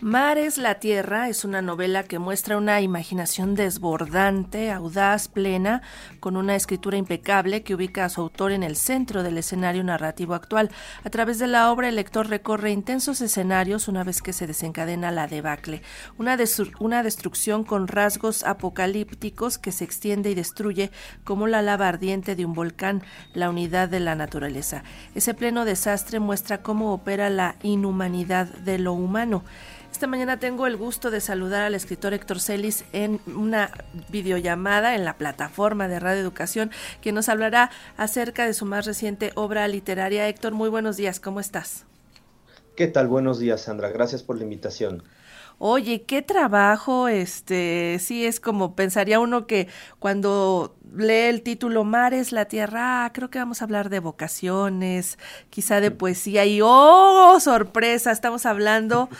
Mares la Tierra es una novela que muestra una imaginación desbordante, audaz, plena, con una escritura impecable que ubica a su autor en el centro del escenario narrativo actual. A través de la obra, el lector recorre intensos escenarios una vez que se desencadena la debacle, una, una destrucción con rasgos apocalípticos que se extiende y destruye como la lava ardiente de un volcán, la unidad de la naturaleza. Ese pleno desastre muestra cómo opera la inhumanidad de lo humano. Esta mañana tengo el gusto de saludar al escritor Héctor Celis en una videollamada en la plataforma de Radio Educación, que nos hablará acerca de su más reciente obra literaria. Héctor, muy buenos días, ¿cómo estás? ¿Qué tal? Buenos días, Sandra. Gracias por la invitación. Oye, qué trabajo, este, sí es como pensaría uno que cuando lee el título Mares, la Tierra, ah, creo que vamos a hablar de vocaciones, quizá de poesía y oh, sorpresa, estamos hablando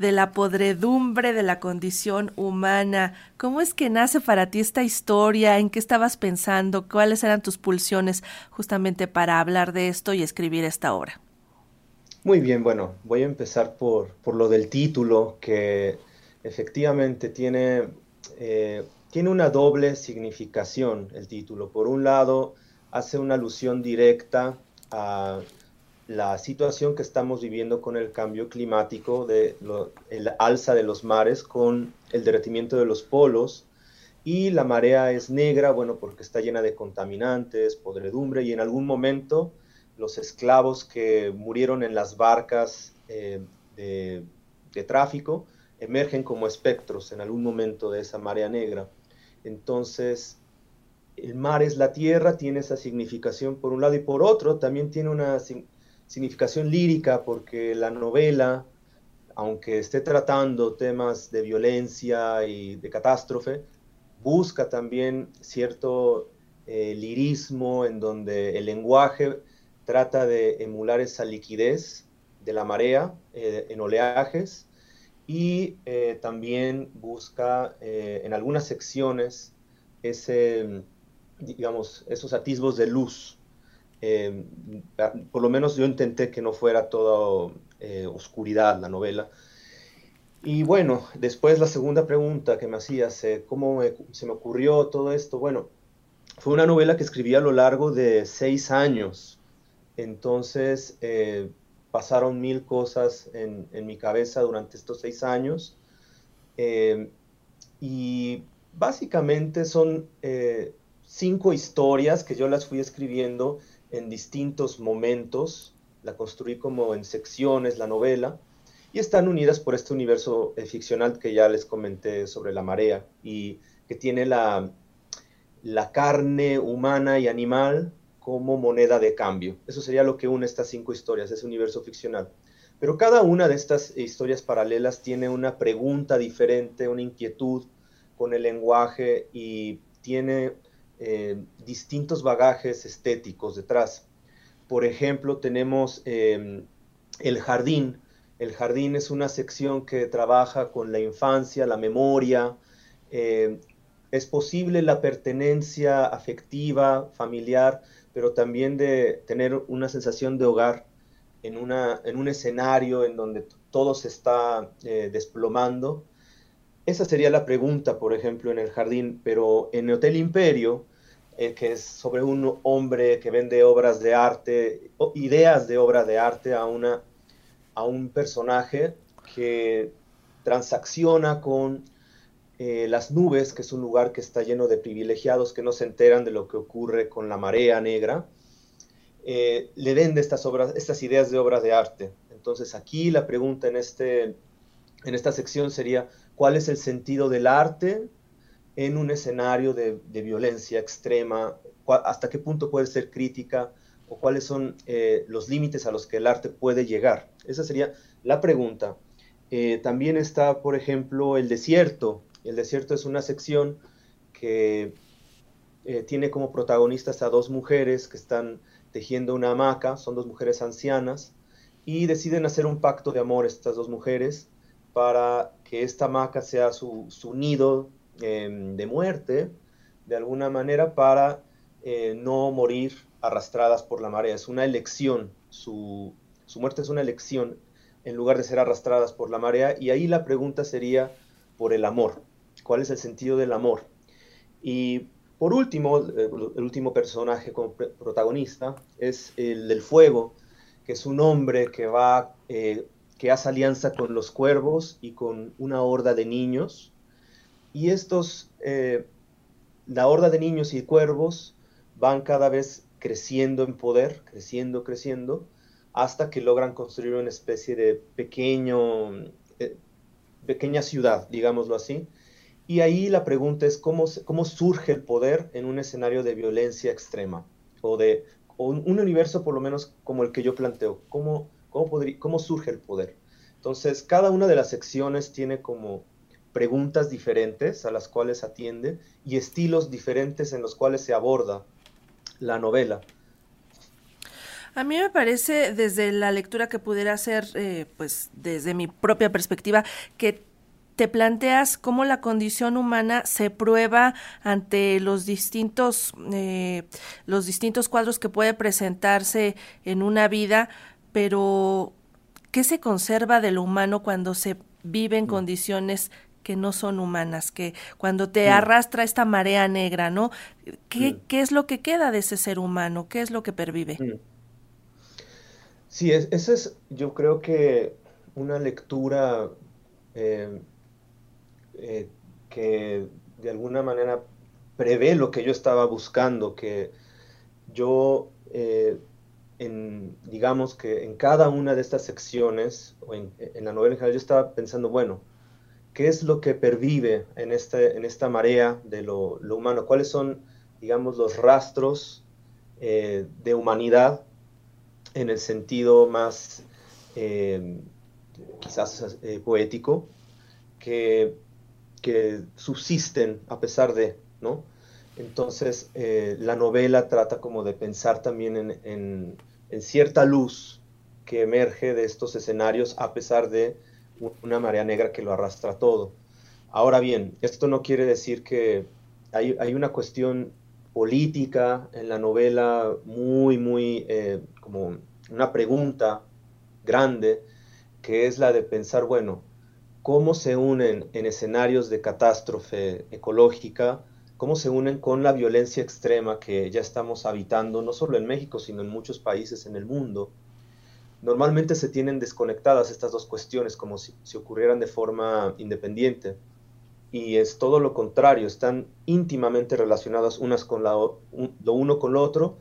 de la podredumbre de la condición humana. ¿Cómo es que nace para ti esta historia? ¿En qué estabas pensando? ¿Cuáles eran tus pulsiones justamente para hablar de esto y escribir esta obra? Muy bien, bueno, voy a empezar por, por lo del título, que efectivamente tiene, eh, tiene una doble significación el título. Por un lado, hace una alusión directa a la situación que estamos viviendo con el cambio climático, de el alza de los mares con el derretimiento de los polos, y la marea es negra, bueno, porque está llena de contaminantes, podredumbre, y en algún momento los esclavos que murieron en las barcas eh, de, de tráfico emergen como espectros en algún momento de esa marea negra. Entonces, el mar es la tierra, tiene esa significación por un lado, y por otro también tiene una significación lírica porque la novela, aunque esté tratando temas de violencia y de catástrofe, busca también cierto eh, lirismo en donde el lenguaje trata de emular esa liquidez de la marea eh, en oleajes y eh, también busca en algunas secciones ese, digamos, esos atisbos de luz Em, por lo menos yo intenté que no fuera toda eh, oscuridad la novela. Y bueno, después la segunda pregunta que me hacías, eh, ¿cómo se me ocurrió todo esto? Bueno, fue una novela que escribí a lo largo de seis años. Entonces eh, pasaron mil cosas en, mi cabeza durante estos seis años. Y básicamente son cinco historias que yo las fui escribiendo en distintos momentos, la construí como en secciones, la novela, y están unidas por este universo eh, ficcional que ya les comenté sobre la marea, y que tiene la, la carne humana y animal como moneda de cambio. Eso sería lo que une estas cinco historias, ese universo ficcional. Pero cada una de estas historias paralelas tiene una pregunta diferente, una inquietud con el lenguaje y tiene eh, distintos bagajes estéticos detrás. Por ejemplo, tenemos em, el jardín. El jardín es una sección que trabaja con la infancia, la memoria. Em, es posible la pertenencia afectiva, familiar, pero también de tener una sensación de hogar en, una, en un escenario en donde todo se está eh, desplomando. Esa sería la pregunta, por ejemplo, en el jardín, pero en Hotel Imperio eh, que es sobre un hombre que vende obras de arte, ideas de obra de arte a, una, a un personaje que transacciona con eh, las nubes, que es un lugar que está lleno de privilegiados que no se enteran de lo que ocurre con la marea negra, eh, le vende estas, obras, estas ideas de obra de arte. Entonces aquí la pregunta en, este, en esta sección sería, ¿cuál es el sentido del arte en un escenario de, violencia extrema, hasta qué punto puede ser crítica o cuáles son eh, los límites a los que el arte puede llegar. Esa sería la pregunta. Eh, también está, por ejemplo, el desierto. El desierto es una sección que eh, tiene como protagonistas a dos mujeres que están tejiendo una hamaca, son dos mujeres ancianas, y deciden hacer un pacto de amor estas dos mujeres para que esta hamaca sea su, su nido Em, de muerte, de alguna manera, para eh, no morir arrastradas por la marea. Es una elección, su, muerte es una elección en lugar de ser arrastradas por la marea. Y ahí la pregunta sería por el amor. ¿Cuál es el sentido del amor? Y por último, el último personaje como protagonista es el del fuego, que es un hombre que va, eh, que hace alianza con los cuervos y con una horda de niños. Y estos, eh, la horda de niños y cuervos van cada vez creciendo en poder, creciendo, creciendo, hasta que logran construir una especie de pequeño, eh, pequeña ciudad, digámoslo así. Y ahí la pregunta es cómo, cómo surge el poder en un escenario de violencia extrema o de un, universo por lo menos como el que yo planteo. ¿Cómo, cómo, ¿Cómo surge el poder? Entonces, cada una de las secciones tiene como preguntas diferentes a las cuales atiende y estilos diferentes en los cuales se aborda la novela. A mí me parece, desde la lectura que pudiera hacer, eh, pues desde mi propia perspectiva, que te planteas cómo la condición humana se prueba ante los distintos, eh, los distintos cuadros que puede presentarse en una vida, pero ¿qué se conserva de lo humano cuando se vive en mm. condiciones que no son humanas, que cuando te mm. arrastra esta marea negra, ¿no? ¿Qué, mm. ¿Qué, es lo que queda de ese ser humano? ¿Qué es lo que pervive? Sí, es, esa es, yo creo que una lectura eh, eh, que de alguna manera prevé lo que yo estaba buscando, que yo, eh, en, digamos que en cada una de estas secciones, o en, la novela en general, yo estaba pensando, bueno, ¿qué es lo que pervive en, en esta marea de lo, humano? ¿Cuáles son, digamos, los rastros de humanidad en el sentido más eh, quizás eh, poético, que, que, subsisten a pesar de, ¿no? Entonces, eh, la novela trata como de pensar también en, cierta luz que emerge de estos escenarios a pesar de una marea negra que lo arrastra todo. Ahora bien, esto no quiere decir que hay, hay una cuestión política en la novela muy, muy eh, como una pregunta grande, que es la de pensar, bueno, cómo se unen en escenarios de catástrofe ecológica, cómo se unen con la violencia extrema que ya estamos habitando, no solo en México, sino en muchos países en el mundo. Normalmente se tienen desconectadas estas dos cuestiones como si, si ocurrieran de forma independiente y es todo lo contrario, están íntimamente relacionadas unas con la, lo uno con lo otro,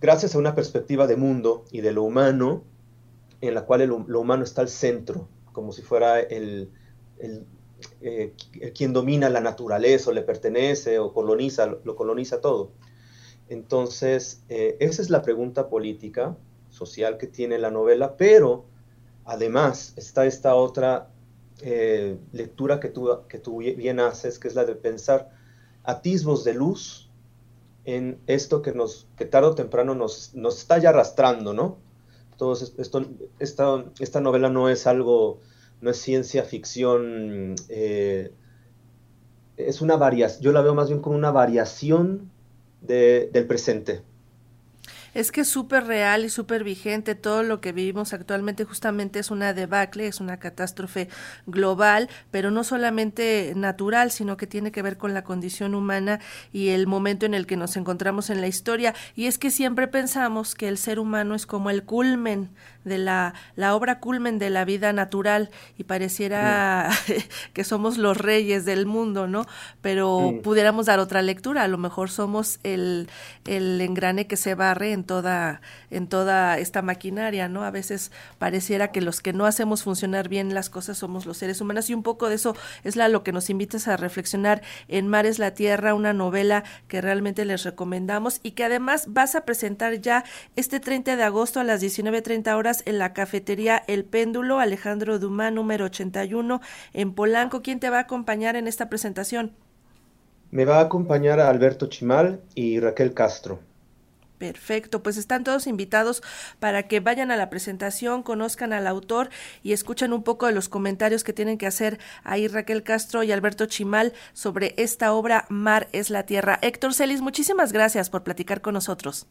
gracias a una perspectiva de mundo y de lo humano, en la cual lo humano está al centro, como si fuera el, eh, quien domina la naturaleza o le pertenece o coloniza, lo coloniza todo. Entonces, eh, esa es la pregunta política, social que tiene la novela, pero además está esta otra eh, lectura que tú, que tú bien haces, que es la de pensar atisbos de luz en esto que, nos, que tarde o temprano nos, nos está ya arrastrando, ¿no? Entonces, esto, esta, esta novela no es algo, no es ciencia ficción, eh, es una variación, yo la veo más bien como una variación del presente es que es súper real y súper vigente. Todo lo que vivimos actualmente justamente es una debacle, es una catástrofe global, pero no solamente natural, sino que tiene que ver con la condición humana y el momento en el que nos encontramos en la historia. Y es que siempre pensamos que el ser humano es como el culmen de la, la obra culmen de la vida natural y pareciera que somos los reyes del mundo, ¿no? Pero pudiéramos dar otra lectura, a lo mejor somos el, el engrane que se barre en toda, en toda esta maquinaria, ¿no? A veces pareciera que los que no hacemos funcionar bien las cosas somos los seres humanos y un poco de eso es lo que nos invitas a reflexionar en Mares la Tierra, una novela que realmente les recomendamos y que además vas a presentar ya este 30 de agosto a las 19.30 horas en la cafetería El Péndulo, Alejandro Dumá, número 81, en Polanco. ¿Quién te va a acompañar en esta presentación? Me va a acompañar a Alberto Chimal y Raquel Castro. Perfecto, pues están todos invitados para que vayan a la presentación, conozcan al autor y escuchen un poco de los comentarios que tienen que hacer ahí Raquel Castro y Alberto Chimal sobre esta obra Mar es la Tierra. Héctor Celis, muchísimas gracias por platicar con nosotros.